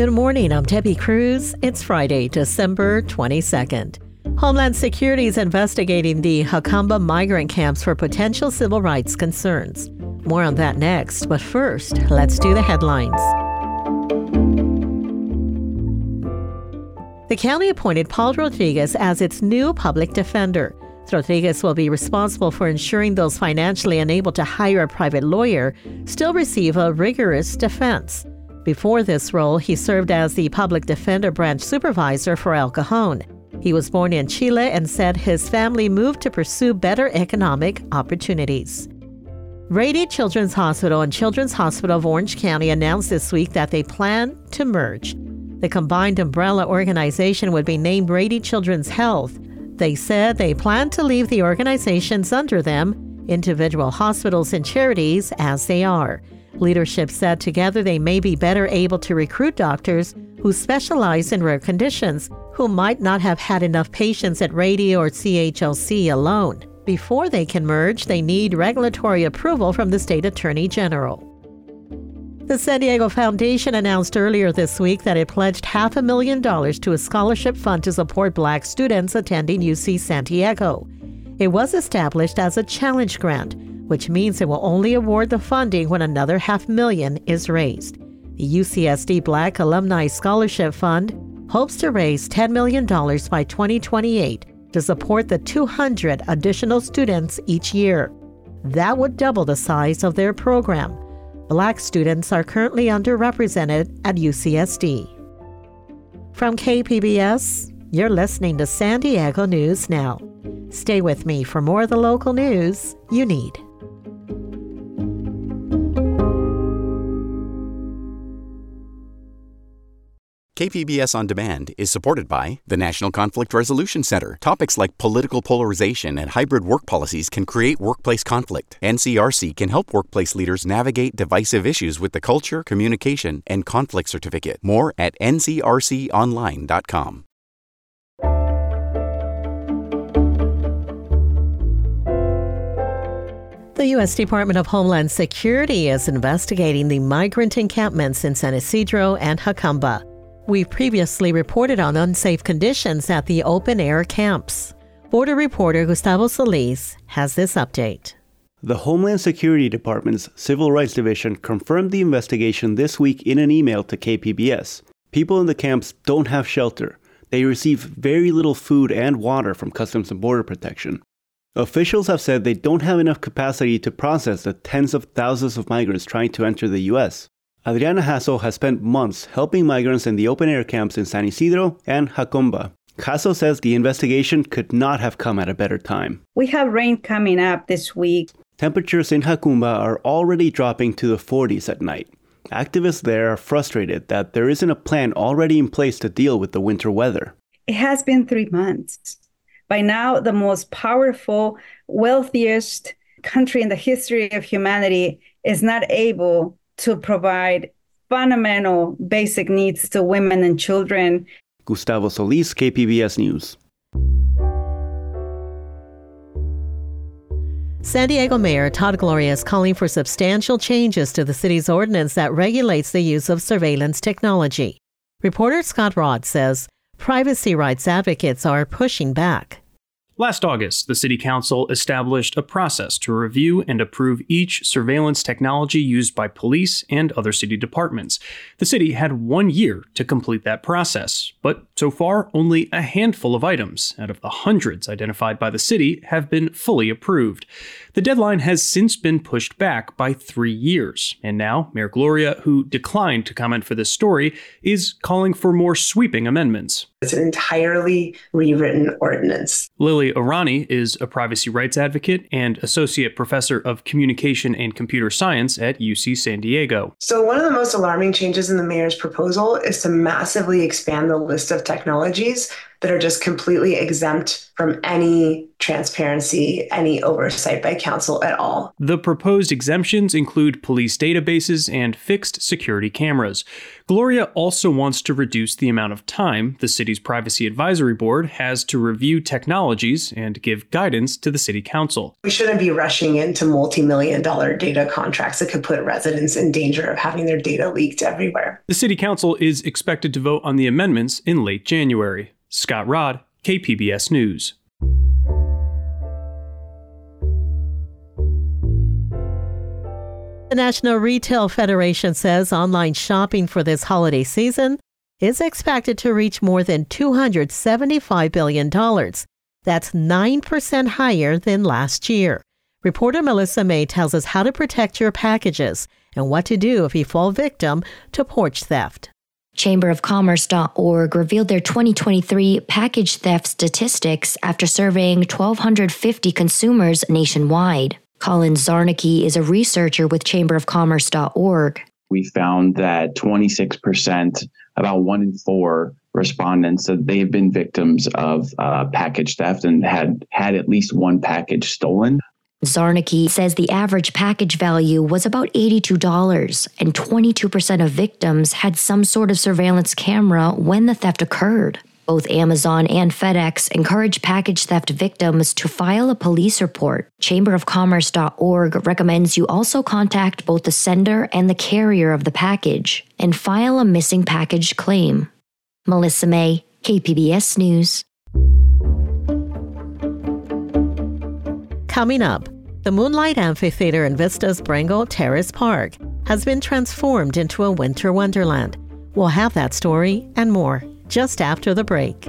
Good morning. I'm Debbie Cruz. It's Friday, December 22nd. Homeland Security is investigating the Jacumba migrant camps for potential civil rights concerns. More on that next, but first, let's do the headlines. The county appointed Paul Rodriguez as its new public defender. Rodriguez will be responsible for ensuring those financially unable to hire a private lawyer still receive a rigorous defense. Before this role, he served as the public defender branch supervisor for El Cajon. He was born in Chile and said his family moved to pursue better economic opportunities. Rady Children's Hospital and Children's Hospital of Orange County announced this week that they plan to merge. The combined umbrella organization would be named Rady Children's Health. They said they plan to leave the organizations under them, individual hospitals and charities, as they are. Leadership said together they may be better able to recruit doctors who specialize in rare conditions who might not have had enough patients at Rady or CHOC alone. Before they can merge, they need regulatory approval from the state attorney general. The San Diego Foundation announced earlier this week that it pledged half a million dollars to a scholarship fund to support black students attending UC San Diego. It was established as a challenge grant, which means it will only award the funding when another half million is raised. The UCSD Black Alumni Scholarship Fund hopes to raise $10 million by 2028 to support the 200 additional students each year. That would double the size of their program. Black students are currently underrepresented at UCSD. From KPBS, you're listening to San Diego News Now. Stay with me for more of the local news you need. KPBS On Demand is supported by the National Conflict Resolution Center. Topics like political polarization and hybrid work policies can create workplace conflict. NCRC can help workplace leaders navigate divisive issues with the Culture, Communication, and Conflict Certificate. More at ncrconline.com. The U.S. Department of Homeland Security is investigating the migrant encampments in San Ysidro and Jacumba. We've previously reported on unsafe conditions at the open air camps. Border reporter Gustavo Solis has this update. The Homeland Security Department's Civil Rights Division confirmed the investigation this week in an email to KPBS. People in the camps don't have shelter. They receive very little food and water from Customs and Border Protection. Officials have said they don't have enough capacity to process the tens of thousands of migrants trying to enter the U.S. Adriana Jasso has spent months helping migrants in the open air camps in San Ysidro and Jacumba. Jasso says the investigation could not have come at a better time. We have rain coming up this week. Temperatures in Jacumba are already dropping to the 40s at night. Activists there are frustrated that there isn't a plan already in place to deal with the winter weather. It has been three months. By now, the most powerful, wealthiest country in the history of humanity is not able to provide fundamental basic needs to women and children. Gustavo Solis, KPBS News. San Diego Mayor Todd Gloria is calling for substantial changes to the city's ordinance that regulates the use of surveillance technology. Reporter Scott Rodd says privacy rights advocates are pushing back. Last August, the City Council established a process to review and approve each surveillance technology used by police and other city departments. The city had one year to complete that process, but so far, only a handful of items out of the hundreds identified by the city have been fully approved. The deadline has since been pushed back by three years, and now Mayor Gloria, who declined to comment for this story, is calling for more sweeping amendments. It's an entirely rewritten ordinance. Lilly Irani is a privacy rights advocate and associate professor of communication and computer science at UC San Diego. So, one of the most alarming changes in the mayor's proposal is to massively expand the list of technologies that are just completely exempt from any transparency, any oversight by council at all. The proposed exemptions include police databases and fixed security cameras. Gloria also wants to reduce the amount of time the city's Privacy Advisory Board has to review technologies and give guidance to the city council. We shouldn't be rushing into multi million dollar data contracts that could put residents in danger of having their data leaked everywhere. The city council is expected to vote on the amendments in late January. Scott Rodd, KPBS News. The National Retail Federation says online shopping for this holiday season is expected to reach more than $275 billion. That's 9% higher than last year. Reporter Melissa Mae tells us how to protect your packages and what to do if you fall victim to porch theft. Chamberofcommerce.org revealed their 2023 package theft statistics after surveying 1,250 consumers nationwide. Colin Zarnicki is a researcher with chamberofcommerce.org. We found that 26%, about one in four respondents, said they've been victims of uh, package theft and had had at least one package stolen. Zarnicki says the average package value was about $82, and 22% of victims had some sort of surveillance camera when the theft occurred. Both Amazon and FedEx encourage package theft victims to file a police report. Chamberofcommerce.org recommends you also contact both the sender and the carrier of the package and file a missing package claim. Melissa Mae, KPBS News. Coming up, the Moonlight Amphitheater in Vista's Brengle Terrace Park has been transformed into a winter wonderland. We'll have that story and more just after the break.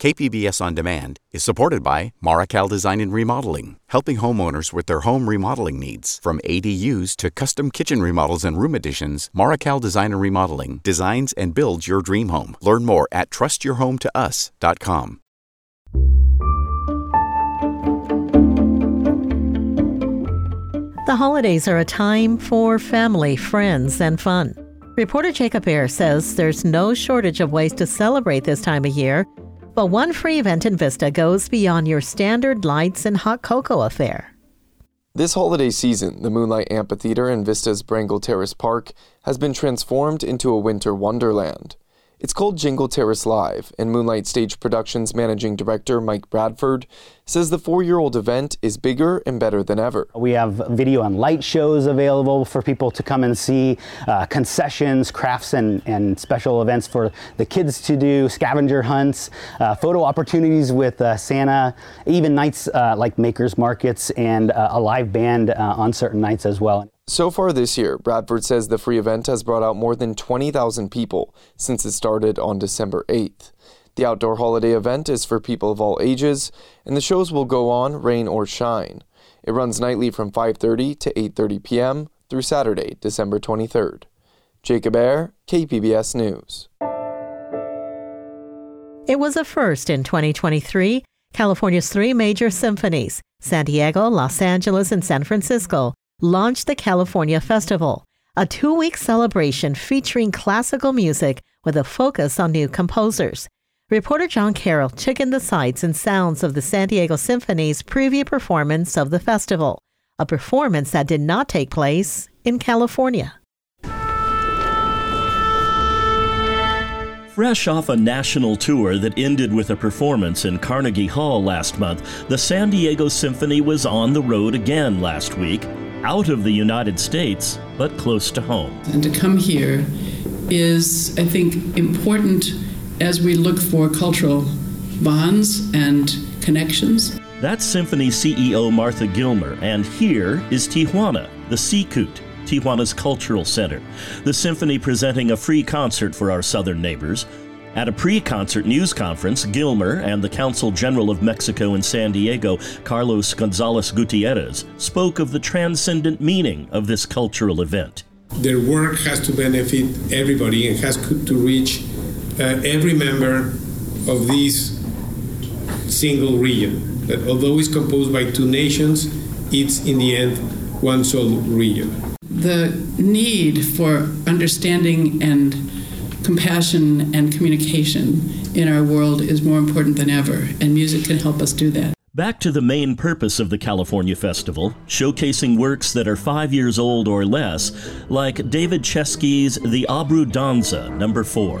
KPBS On Demand is supported by Marrokal Design and Remodeling, helping homeowners with their home remodeling needs. From ADUs to custom kitchen remodels and room additions, Marrokal Design and Remodeling designs and builds your dream home. Learn more at trustyourhometous.com. The holidays are a time for family, friends, and fun. Reporter Jacob Aere says there's no shortage of ways to celebrate this time of year but one free event in Vista goes beyond your standard lights and hot cocoa affair. This holiday season, the Moonlight Amphitheater in Vista's Brengle Terrace Park has been transformed into a winter wonderland. It's called Jingle Terrace Live, and Moonlight Stage Productions managing director Mike Bradford says the four year old event is bigger and better than ever. We have video and light shows available for people to come and see, uh, concessions, crafts, and, and special events for the kids to do, scavenger hunts, uh, photo opportunities with uh, Santa, even nights uh, like makers markets, and uh, a live band uh, on certain nights as well. So far this year, Bradford says the free event has brought out more than 20,000 people since it started on December 8th. The outdoor holiday event is for people of all ages, and the shows will go on rain or shine. It runs nightly from 5:30 to 8:30 p.m. through Saturday, December 23rd. Jacob Aere, KPBS News. It was a first in 2023. California's three major symphonies, San Diego, Los Angeles, and San Francisco, launched the California Festival, a two week celebration featuring classical music with a focus on new composers. Reporter John Carroll took in the sights and sounds of the San Diego Symphony's preview performance of the festival, a performance that did not take place in California. Fresh off a national tour that ended with a performance in Carnegie Hall last month, the San Diego Symphony was on the road again last week, out of the United States, but close to home. And to come here is, I think, important as we look for cultural bonds and connections. That's Symphony CEO Martha Gilmer, and here is Tijuana, the CECUT, Tijuana's cultural center. The symphony presenting a free concert for our southern neighbors. At a pre concert news conference, Gilmer and the Consul General of Mexico in San Diego, Carlos Gonzalez Gutierrez, spoke of the transcendent meaning of this cultural event. Their work has to benefit everybody and has to reach uh, every member of this single region. That although it's composed by two nations, it's in the end one sole region. The need for understanding and compassion and communication in our world is more important than ever, and music can help us do that. Back to the main purpose of the California Festival, showcasing works that are five years old or less, like David Chesky's The Abreu Danza, number four.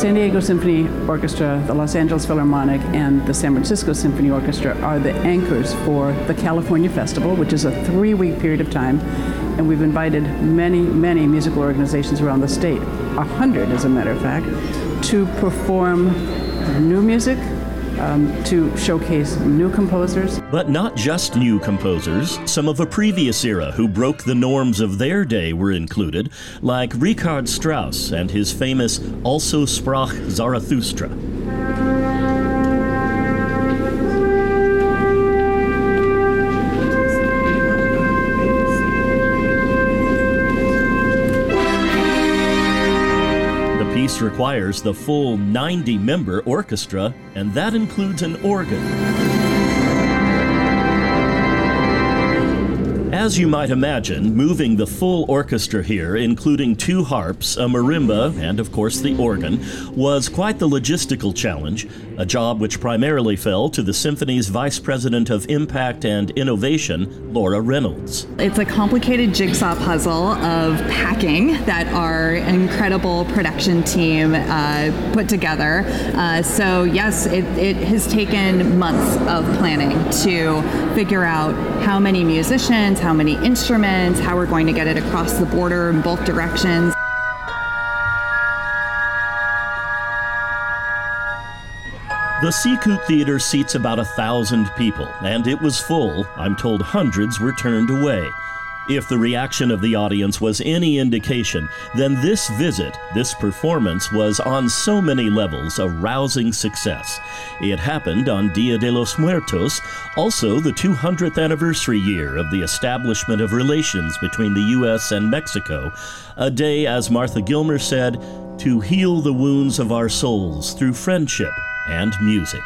San Diego Symphony Orchestra, the Los Angeles Philharmonic, and the San Francisco Symphony Orchestra are the anchors for the California Festival, which is a three week period of time. And we've invited many, many musical organizations around the state, a hundred as a matter of fact, to perform new music, um, to showcase new composers. But not just new composers. Some of a previous era who broke the norms of their day were included, like Richard Strauss and his famous Also sprach Zarathustra. Requires the full 90 member orchestra, and that includes an organ. As you might imagine, moving the full orchestra here, including two harps, a marimba, and of course the organ, was quite the logistical challenge, a job which primarily fell to the symphony's Vice President of Impact and Innovation, Laura Reynolds. It's a complicated jigsaw puzzle of packing that our incredible production team uh, put together. Uh, so, yes, it, it has taken months of planning to figure out how many musicians, how many instruments, how we're going to get it across the border in both directions. The CECUT Theater seats about a thousand people, and it was full. I'm told hundreds were turned away. If the reaction of the audience was any indication, then this visit, this performance, was on so many levels a rousing success. It happened on Dia de los Muertos, also the 200th anniversary year of the establishment of relations between the U.S. and Mexico, a day, as Martha Gilmer said, to heal the wounds of our souls through friendship and music.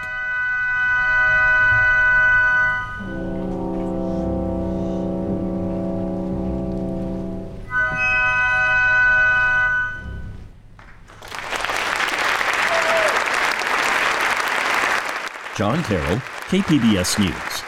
John Carroll, KPBS News.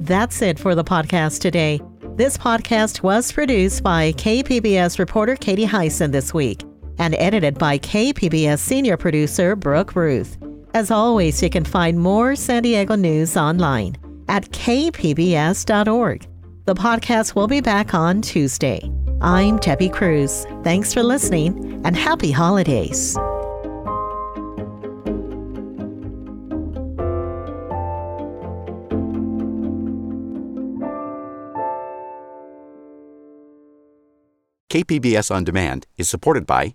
That's it for the podcast today. This podcast was produced by KPBS reporter Katie Hyson this week and edited by KPBS senior producer Brooke Ruth. As always, you can find more San Diego news online at kpbs.org. The podcast will be back on Tuesday. I'm Debbie Cruz. Thanks for listening and happy holidays. KPBS On Demand is supported by